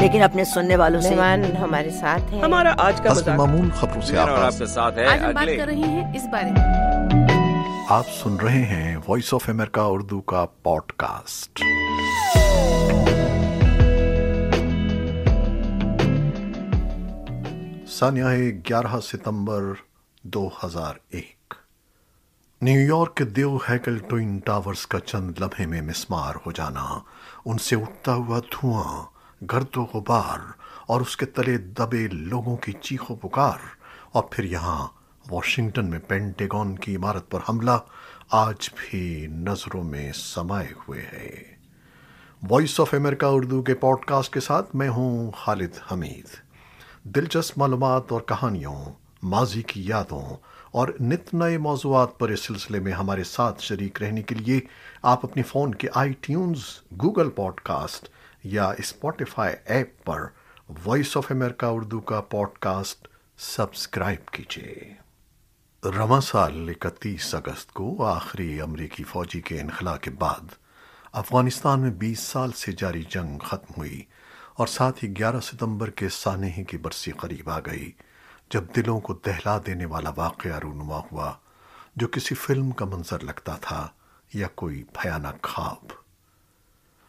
لیکن اپنے سننے والوں سے ہمارے ساتھ ہیں۔ ہمارا آج کا معمول خبروں سے آپ کے ساتھ ہے۔ آج ہم بات کر رہے ہیں اس بارے میں۔ آپ سن رہے ہیں وائس آف امریکہ اردو کا پوڈ کاسٹ سانیہ گیارہ ستمبر دو ہزار ایک۔ نیو یارک کے دیو ہیکل ٹوئن ٹاورز کا چند لمحے میں مسمار ہو جانا ان سے اٹھتا ہوا دھواں۔ گرد و غبار اور اس کے تلے دبے لوگوں کی چیخ و پکار اور پھر یہاں واشنگٹن میں پینٹیگون کی عمارت پر حملہ آج بھی نظروں میں سمائے ہوئے ہے۔ وائس آف امریکہ اردو کے پوڈ کاسٹ کے ساتھ میں ہوں خالد حمید۔ دلچسپ معلومات اور کہانیوں، ماضی کی یادوں اور نت نئے موضوعات پر اس سلسلے میں ہمارے ساتھ شریک رہنے کے لیے آپ اپنی فون کے iTunes, Google podcast یا اسپوٹیفائی ایپ پر وائس آف امریکہ اردو کا پوڈ کاسٹ سبسکرائب کیجیے۔ رواں سال اکتیس اگست کو آخری امریکی فوجی کے انخلا کے بعد افغانستان میں بیس سال سے جاری جنگ ختم ہوئی اور ساتھ ہی گیارہ ستمبر کے سانحے کی برسی قریب آ گئی، جب دلوں کو دہلا دینے والا واقعہ رونما ہوا، جو کسی فلم کا منظر لگتا تھا یا کوئی بھیانک خواب۔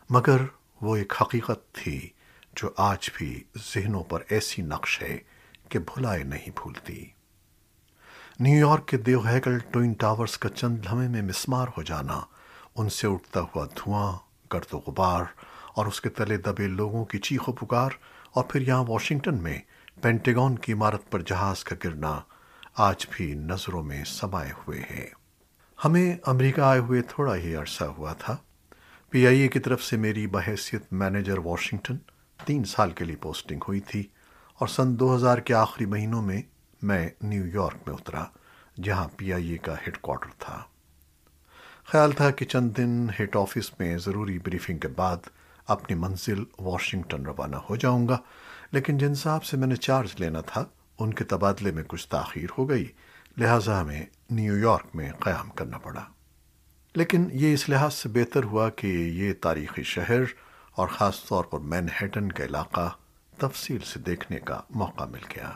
مگر وہ ایک حقیقت تھی جو آج بھی ذہنوں پر ایسی نقش ہے کہ بھلائے نہیں بھولتی نیو یارک کے دیو ہیکل ٹوئن ٹاورز کا چند لمحے میں مسمار ہو جانا، ان سے اٹھتا ہوا دھواں، گرد و غبار اور اس کے تلے دبے لوگوں کی چیخ و پکار اور پھر یہاں واشنگٹن میں پینٹیگون کی عمارت پر جہاز کا گرنا آج بھی نظروں میں سمائے ہوئے ہے ہمیں امریکہ آئے ہوئے تھوڑا ہی عرصہ ہوا تھا۔ پی آئی اے کی طرف سے میری بحیثیت مینیجر واشنگٹن تین سال کے لیے پوسٹنگ ہوئی تھی اور سن دو ہزار کے آخری مہینوں میں میں نیو یارک میں اترا، جہاں پی آئی اے کا ہیڈ کوارٹر تھا۔ خیال تھا کہ چند دن ہیڈ آفس میں ضروری بریفنگ کے بعد اپنی منزل واشنگٹن روانہ ہو جاؤں گا، لیکن جن صاحب سے میں نے چارج لینا تھا، ان کے تبادلے میں کچھ تاخیر ہو گئی، لہٰذا ہمیں نیو یارک میں قیام کرنا پڑا۔ لیکن یہ اس لحاظ سے بہتر ہوا کہ یہ تاریخی شہر اور خاص طور پر مین ہیٹن کا علاقہ تفصیل سے دیکھنے کا موقع مل گیا۔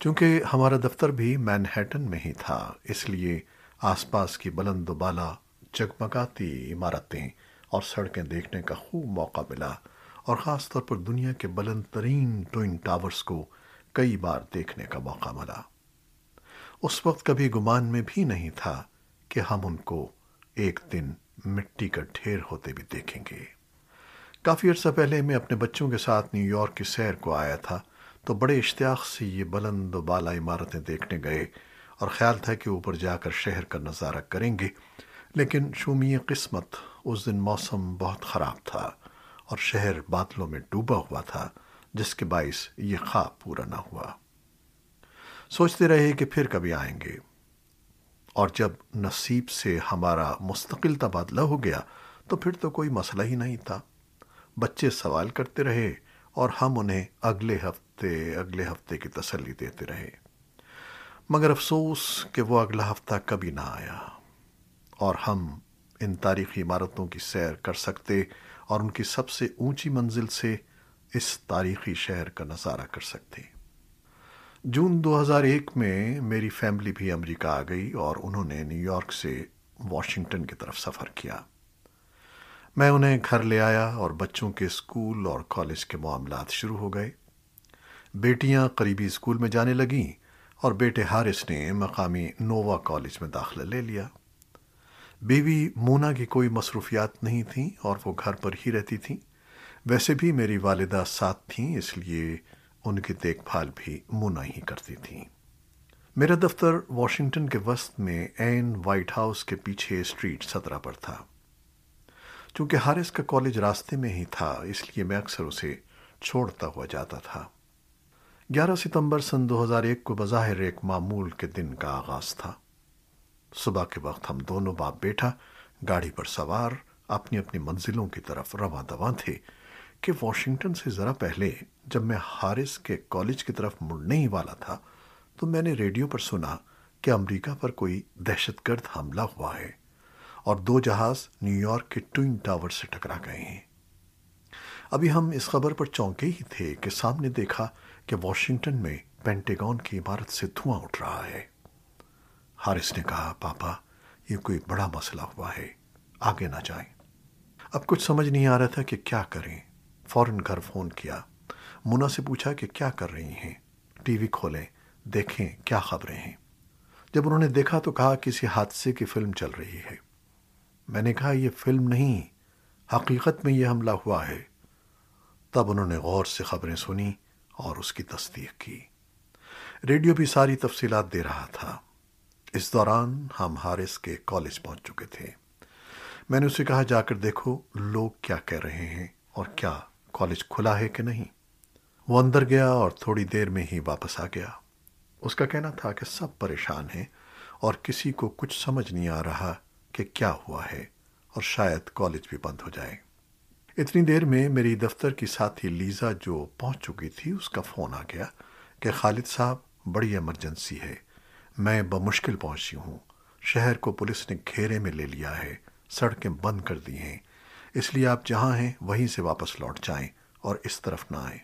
چونکہ ہمارا دفتر بھی مین ہیٹن میں ہی تھا، اس لیے آس پاس کی بلند و بالا جگمگاتی عمارتیں اور سڑکیں دیکھنے کا خوب موقع ملا اور خاص طور پر دنیا کے بلند ترین ٹوئن ٹاورز کو کئی بار دیکھنے کا موقع ملا۔ اس وقت کبھی گمان میں بھی نہیں تھا کہ ہم ان کو ایک دن مٹی کا ڈھیر ہوتے بھی دیکھیں گے۔ کافی عرصہ پہلے میں اپنے بچوں کے ساتھ نیو یارک کی سیر کو آیا تھا، تو بڑے اشتیاق سے یہ بلند و بالا عمارتیں دیکھنے گئے اور خیال تھا کہ اوپر جا کر شہر کا نظارہ کریں گے۔ لیکن شومی قسمت اس دن موسم بہت خراب تھا اور شہر بادلوں میں ڈوبا ہوا تھا، جس کے باعث یہ خواب پورا نہ ہوا۔ سوچتے رہے کہ پھر کبھی آئیں گے۔ اور جب نصیب سے ہمارا مستقل تبادلہ ہو گیا تو پھر تو کوئی مسئلہ ہی نہیں تھا۔ بچے سوال کرتے رہے اور ہم انہیں اگلے ہفتے اگلے ہفتے کی تسلی دیتے رہے۔ مگر افسوس کہ وہ اگلا ہفتہ کبھی نہ آیا اور ہم ان تاریخی عمارتوں کی سیر کر سکتے اور ان کی سب سے اونچی منزل سے اس تاریخی شہر کا نظارہ کر سکتے۔ جون دو ہزار ایک میں میری فیملی بھی امریکہ آ گئی اور انہوں نے نیو یارک سے واشنگٹن کی طرف سفر کیا۔ میں انہیں گھر لے آیا اور بچوں کے اسکول اور کالج کے معاملات شروع ہو گئے۔ بیٹیاں قریبی اسکول میں جانے لگیں اور بیٹے حارث نے مقامی نووا کالج میں داخلہ لے لیا۔ بیوی مونا کی کوئی مصروفیات نہیں تھیں اور وہ گھر پر ہی رہتی تھیں۔ ویسے بھی میری والدہ ساتھ تھیں، اس لیے ان کی دیکھ بھال بھی مونا ہی کرتی تھیں میرا دفتر واشنگٹن کے وسط میں این وائٹ ہاؤس کے پیچھے اسٹریٹ سترہ پر تھا۔ چونکہ ہارس کا کالج راستے میں ہی تھا، اس لیے میں اکثر اسے چھوڑتا ہوا جاتا تھا۔ گیارہ ستمبر سن دو ہزار ایک کو بظاہر ایک معمول کے دن کا آغاز تھا۔ صبح کے وقت ہم دونوں باپ بیٹا گاڑی پر سوار اپنی اپنی منزلوں کی طرف رواں دواں تھے۔ کہ واشنگٹن سے ذرا پہلے جب میں ہارس کے کالج کی طرف مڑنے ہی والا تھا تو میں نے ریڈیو پر سنا کہ امریکہ پر کوئی دہشت گرد حملہ ہوا ہے اور دو جہاز نیو یارک کے ٹوئن ٹاور سے ٹکرا گئے ہیں۔ ابھی ہم اس خبر پر چونکے ہی تھے کہ سامنے دیکھا کہ واشنگٹن میں پینٹیگون کی عمارت سے دھواں اٹھ رہا ہے۔ ہارس نے کہا، پاپا، یہ کوئی بڑا مسئلہ ہوا ہے، آگے نہ جائیں۔ اب کچھ سمجھ نہیں آ رہا تھا کہ کیا کریں۔ فوراً گھر فون کیا۔ منا سے پوچھا کہ کیا کر رہی ہیں۔ ٹی وی کھولیں، دیکھیں کیا خبریں ہیں۔ جب انہوں نے دیکھا تو کہا کسی حادثے کی فلم چل رہی ہے۔ میں نے کہا، یہ فلم نہیں، حقیقت میں یہ حملہ ہوا ہے۔ تب انہوں نے غور سے خبریں سنی اور اس کی تصدیق کی۔ ریڈیو بھی ساری تفصیلات دے رہا تھا۔ اس دوران ہم ہارس کے کالج پہنچ چکے تھے۔ میں نے اسے کہا، جا کر دیکھو لوگ کیا کہہ رہے ہیں اور کیا کالج کھلا ہے کہ نہیں؟ وہ اندر گیا اور تھوڑی دیر میں ہی واپس آ گیا۔ اس کا کہنا تھا کہ سب پریشان ہیں اور کسی کو کچھ سمجھ نہیں آ رہا کہ کیا ہوا ہے اور شاید کالج بھی بند ہو جائے۔ اتنی دیر میں میری دفتر کی ساتھی لیزا جو پہنچ چکی تھی، اس کا فون آ گیا کہ خالد صاحب، بڑی ایمرجنسی ہے۔ میں بمشکل پہنچی ہوں۔ شہر کو پولیس نے گھیرے میں لے لیا ہے، سڑکیں بند کر دی ہیں۔ اس لیے آپ جہاں ہیں وہیں سے واپس لوٹ جائیں اور اس طرف نہ آئیں۔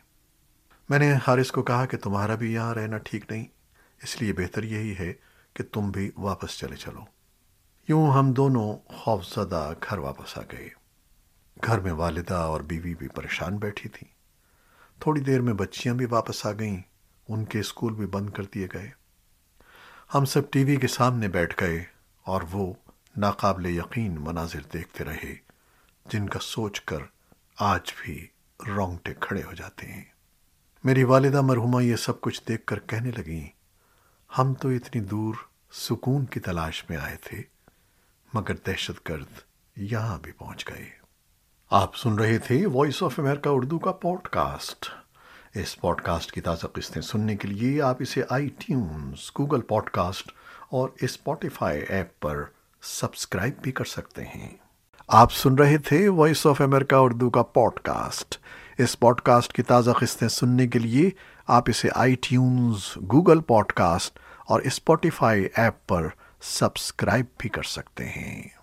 میں نے حارث کو کہا کہ تمہارا بھی یہاں رہنا ٹھیک نہیں، اس لیے بہتر یہی ہے کہ تم بھی واپس چلے چلو۔ یوں ہم دونوں خوف زدہ گھر واپس آ گئے۔ گھر میں والدہ اور بیوی بھی پریشان بیٹھی تھی تھوڑی دیر میں بچیاں بھی واپس آ گئیں، ان کے اسکول بھی بند کر دیے گئے۔ ہم سب ٹی وی کے سامنے بیٹھ گئے اور وہ ناقابل یقین مناظر دیکھتے رہے۔ جن کا سوچ کر آج بھی رونگٹے کھڑے ہو جاتے ہیں۔ میری والدہ مرحومہ یہ سب کچھ دیکھ کر کہنے لگیں، ہم تو اتنی دور سکون کی تلاش میں آئے تھے، مگر دہشت گرد یہاں بھی پہنچ گئے۔ آپ سن رہے تھے وائس آف امریکہ اردو کا پوڈ کاسٹ اس پوڈ کاسٹ کی تازہ قسطیں سننے کے لیے آپ اسے iTunes Google podcast اور اسپوٹیفائی ایپ پر سبسکرائب بھی کر سکتے ہیں۔ آپ سن رہے تھے وائس آف امریکہ اردو کا پوڈ کاسٹ اس پوڈ کاسٹ کی تازہ قسطیں سننے کے لیے آپ اسے iTunes Google podcast اور اسپوٹیفائی ایپ پر سبسکرائب بھی کر سکتے ہیں۔